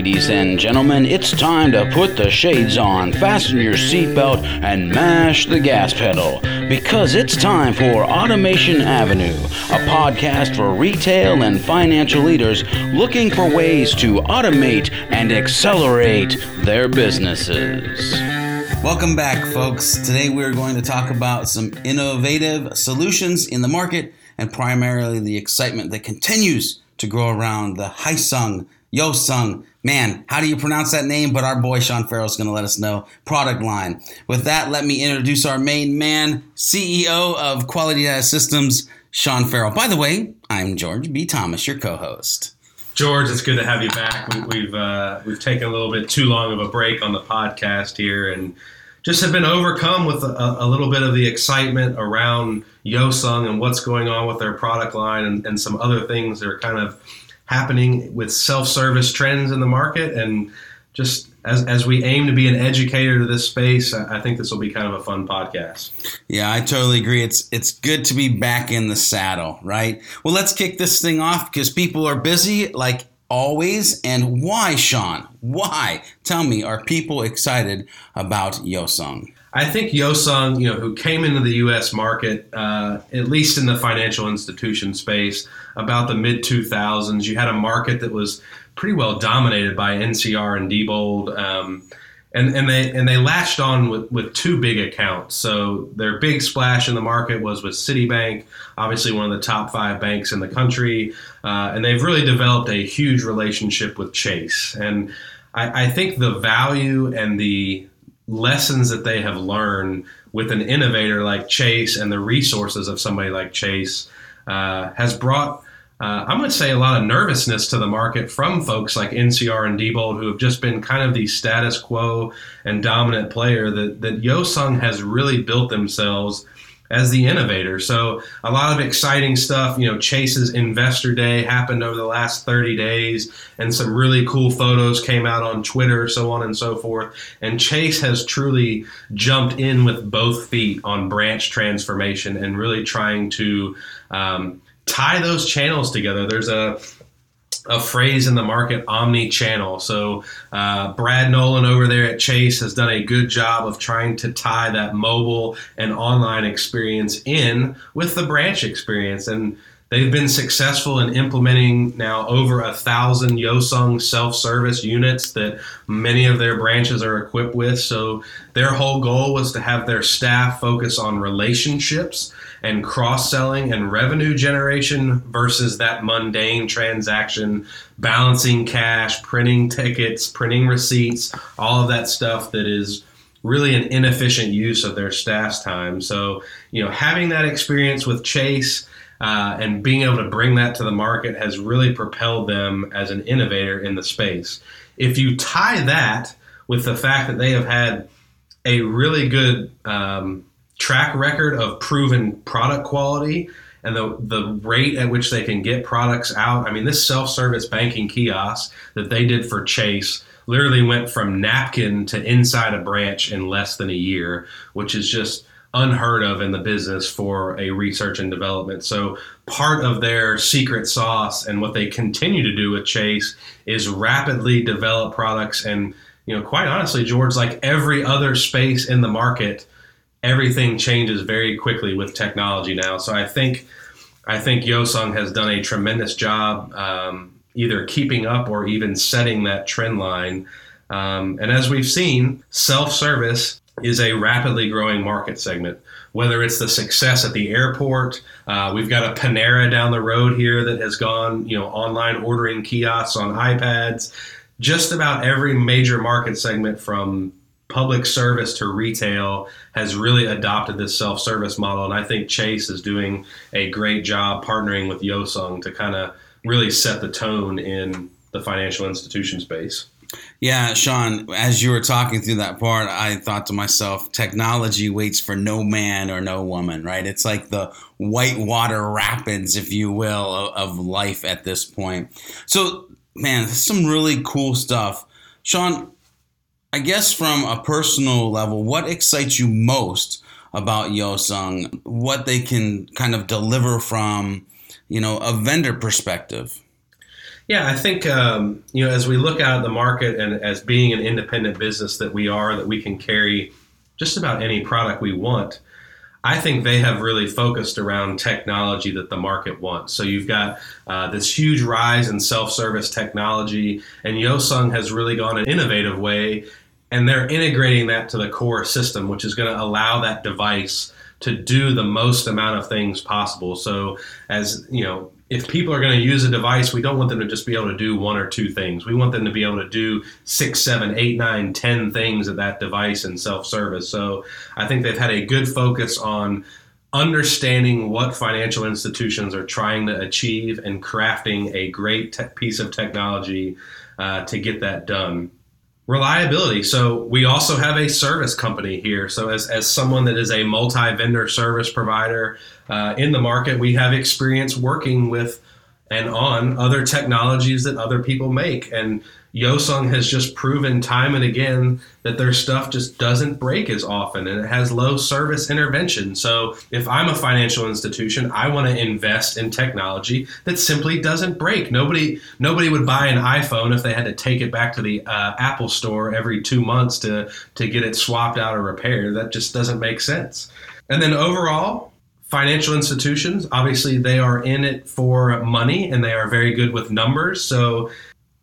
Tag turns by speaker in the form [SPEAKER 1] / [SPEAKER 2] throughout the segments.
[SPEAKER 1] Ladies and gentlemen, it's time to put the shades on, fasten your seatbelt, and mash the gas pedal. Because it's time for Automation Avenue, a podcast for retail and financial leaders looking for ways to automate and accelerate their businesses. Welcome back, folks. Today we're going to talk about some innovative solutions in the market and primarily the excitement that continues to grow around the Hyosung Hyosung. Man, how do you pronounce that name? But our boy Sean Farrell is going to let us know. Product line. With that, let me introduce our main man, CEO of Quality Data Systems, Sean Farrell. By the way, I'm George B. Thomas, your co-host.
[SPEAKER 2] George, it's good to have you back. We, have uh, we've taken a little bit too long of a break on the podcast here, and just have been overcome with a, a little bit of the excitement around Hyosung and what's going on with their product line, and, and some other things that are kind of happening with self-service trends in the market and just as, as we aim to be an educator to this space, I think this will be kind of a fun podcast.
[SPEAKER 1] Yeah, I totally agree. It's it's good to be back in the saddle, right? Well, let's kick this thing off because people are busy like always. And why, Sean? Why? Tell me, are people excited about Hyosung?
[SPEAKER 2] I think Hyosung, you know, who came into the U.S. market, uh, at least in the financial institution space, about the mid 2000s, you had a market that was pretty well dominated by NCR and Diebold, um, and and they and they latched on with, with two big accounts. So their big splash in the market was with Citibank, obviously one of the top five banks in the country, uh, and they've really developed a huge relationship with Chase. And I, I think the value and the lessons that they have learned with an innovator like Chase and the resources of somebody like Chase uh, has brought, uh, I'm going to say, a lot of nervousness to the market from folks like NCR and Diebold, who have just been kind of the status quo and dominant player that, that Hyosung has really built themselves as the innovator. So a lot of exciting stuff. You know, Chase's Investor Day happened over the last 30 days, and some really cool photos came out on Twitter, so on and so forth. And Chase has truly jumped in with both feet on branch transformation and really trying to um, tie those channels together. There's a a phrase in the market omni-channel. So uh, brad nolan over there at chase has done a good job of trying to tie that mobile and online experience in with the branch experience. And they've been successful in implementing now over a thousand hyosung self-service units that many of their branches are equipped with. So their whole goal was to have their staff focus on relationships and cross selling and revenue generation versus that mundane transaction, balancing cash, printing tickets, printing receipts, all of that stuff that is really an inefficient use of their staff's time. So, you know, having that experience with Chase. Uh, and being able to bring that to the market has really propelled them as an innovator in the space. If you tie that with the fact that they have had a really good um, track record of proven product quality and the, the rate at which they can get products out. I mean, this self service banking kiosk that they did for Chase literally went from napkin to inside a branch in less than a year, which is just unheard of in the business for a research and development. So, part of their secret sauce and what they continue to do with Chase is rapidly develop products. And, you know, quite honestly, George, like every other space in the market, everything changes very quickly with technology now. So I think I think Hyosung has done a tremendous job um, either keeping up or even setting that trend line. Um, and as we've seen, self-service is a rapidly growing market segment. Whether it's the success at the airport, uh, we've got a Panera down the road here that has gone, you know, online ordering kiosks on iPads. Just about every major market segment from public service to retail has really adopted this self-service model and i think chase is doing a great job partnering with hyosung to kind of really set the tone in the financial institution space
[SPEAKER 1] yeah, Sean, as you were talking through that part, I thought to myself, technology waits for no man or no woman, right? It's like the whitewater rapids, if you will, of, of life at this point. So, man, some really cool stuff. Sean, I guess from a personal level, what excites you most about Hyosung? What they can kind of deliver from, you know, a vendor perspective?
[SPEAKER 2] Yeah, I think um, you know as we look out at the market and as being an independent business that we are, that we can carry just about any product we want. I think they have really focused around technology that the market wants. So you've got uh, this huge rise in self-service technology, and Hyosung has really gone an innovative way, and they're integrating that to the core system, which is going to allow that device to do the most amount of things possible. So as you know, if people are going to use a device, we don't want them to just be able to do one or two things. We want them to be able to do six, seven, eight, nine, ten things at that device in self service. So I think they've had a good focus on understanding what financial institutions are trying to achieve and crafting a great te- piece of technology uh, to get that done reliability. So we also have a service company here. So as, as someone that is a multi-vendor service provider uh, in the market, we have experience working with and on other technologies that other people make. And Hyosung has just proven time and again that their stuff just doesn't break as often and it has low service intervention. So if I'm a financial institution, I want to invest in technology that simply doesn't break. Nobody nobody would buy an iPhone if they had to take it back to the uh, Apple store every 2 months to to get it swapped out or repaired. That just doesn't make sense. And then overall, financial institutions obviously they are in it for money and they are very good with numbers. So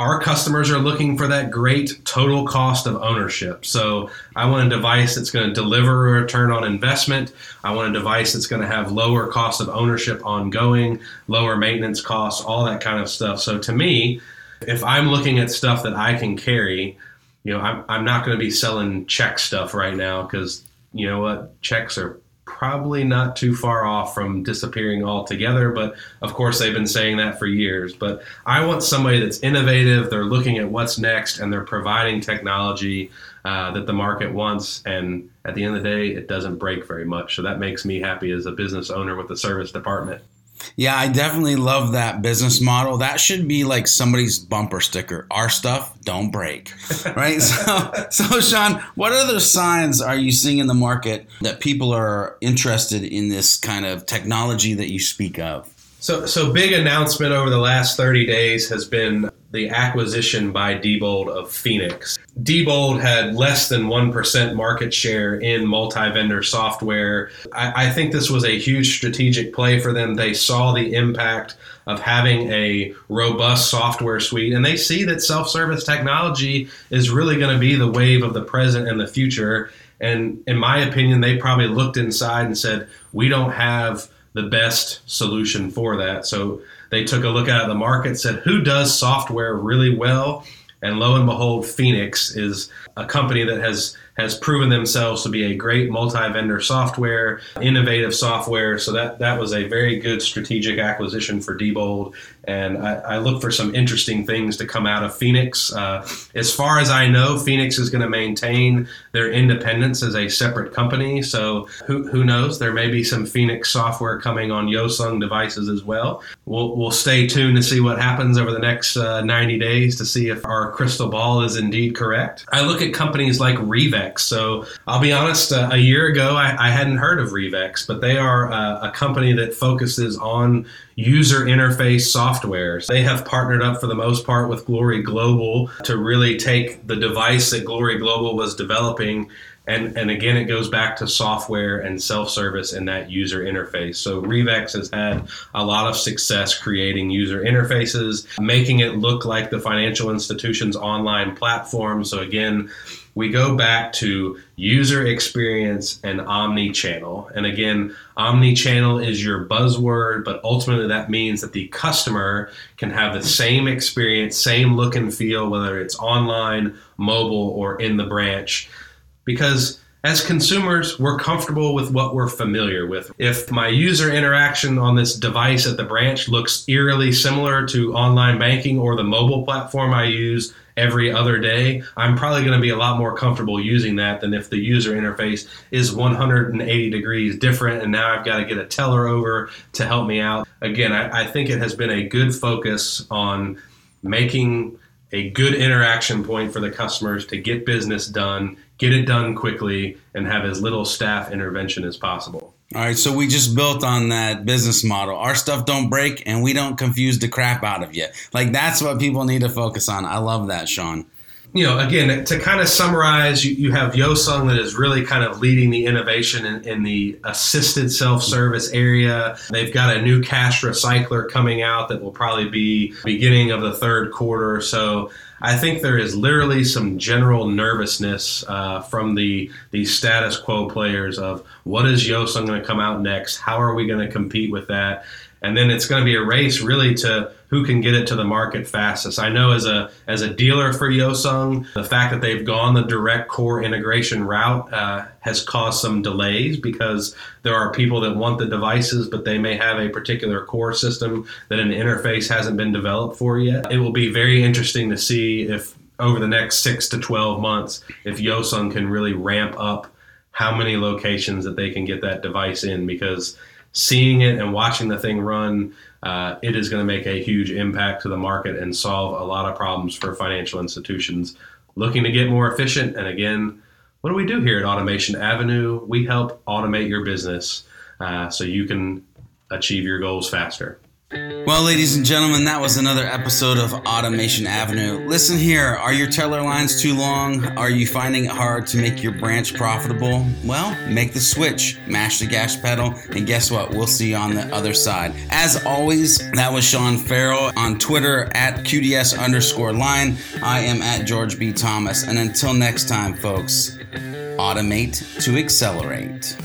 [SPEAKER 2] our customers are looking for that great total cost of ownership. So I want a device that's going to deliver a return on investment. I want a device that's going to have lower cost of ownership ongoing, lower maintenance costs, all that kind of stuff. So to me, if I'm looking at stuff that I can carry, you know, I'm, I'm not going to be selling check stuff right now because you know what, checks are probably not too far off from disappearing altogether. But of course, they've been saying that for years. But I want somebody that's innovative, they're looking at what's next, and they're providing technology uh, that the market wants. And at the end of the day, it doesn't break very much. So that makes me happy as a business owner with the service department.
[SPEAKER 1] Yeah, I definitely love that business model. That should be like somebody's bumper sticker. Our stuff don't break. Right? so so Sean, what other signs are you seeing in the market that people are interested in this kind of technology that you speak of?
[SPEAKER 2] So, so big announcement over the last 30 days has been the acquisition by Diebold of Phoenix. Diebold had less than 1% market share in multi vendor software. I, I, think this was a huge strategic play for them. They saw the impact of having a robust software suite, and they see that self service technology is really going to be the wave of the present and the future. And in my opinion, they probably looked inside and said, We don't have the best solution for that. So they took a look at the market, said who does software really well, and lo and behold, Phoenix is a company that has has proven themselves to be a great multi-vendor software, innovative software. So that that was a very good strategic acquisition for Diebold, and I, I look for some interesting things to come out of Phoenix. Uh, as far as I know, Phoenix is going to maintain their independence as a separate company. So who who knows? There may be some Phoenix software coming on Hyosung devices as well. We'll we'll stay tuned to see what happens over the next uh, 90 days to see if our crystal ball is indeed correct. I look at companies like Revex so I'll be honest, uh, a year ago I, I, hadn't heard of Revex, but they are uh, a company that focuses on user interface software. They have partnered up for the most part with Glory Global to really take the device that Glory Global was developing and, and again, it goes back to software and self service and that user interface. So, Revex has had a lot of success creating user interfaces, making it look like the financial institution's online platform. So, again, we go back to user experience and omni-channel. And again, omni-channel is your buzzword, but ultimately that means that the customer can have the same experience, same look and feel, whether it's online, mobile, or in the branch. Because as consumers, we're comfortable with what we're familiar with. If my user interaction on this device at the branch looks eerily similar to online banking or the mobile platform I use every other day, I'm probably going to be a lot more comfortable using that than if the user interface is 180 degrees different and now I've got to get a teller over to help me out. Again, I, I think it has been a good focus on making a good interaction point for the customers to get business done, get it done quickly, and have as little staff intervention as possible.
[SPEAKER 1] All right, so we just built on that business model. Our stuff don't break and we don't confuse the crap out of you. Like that's what people need to focus on. I love that, Sean.
[SPEAKER 2] You know, again, to kind of summarize, you, you have Hyosung that is really kind of leading the innovation in, in the assisted self service area. They've got a new cash recycler coming out that will probably be beginning of the third quarter. So I think there is literally some general nervousness uh, from the the status quo players of what is Hyosung going to come out next? How are we going to compete with that? And then it's going to be a race really to who can get it to the market fastest. I know as a as a dealer for Hyosung, the fact that they've gone the direct core integration route uh, has caused some delays because there are people that want the devices, but they may have a particular core system that an interface hasn't been developed for yet. It will be very interesting to see if over the next six to twelve months, if Hyosung can really ramp up how many locations that they can get that device in because seeing it and watching the thing run uh, it is going to make a huge impact to the market and solve a lot of problems for financial institutions looking to get more efficient. And again, what do we do here at Automation Avenue? We help automate your business uh, so you can achieve your goals faster.
[SPEAKER 1] Well, ladies and gentlemen, that was another episode of Automation Avenue. Listen here, are your teller lines too long? Are you finding it hard to make your branch profitable? Well, make the switch, mash the gas pedal, and guess what? We'll see you on the other side. As always, that was Sean Farrell on Twitter at QDS underscore line. I am at George B. Thomas. And until next time, folks, automate to accelerate.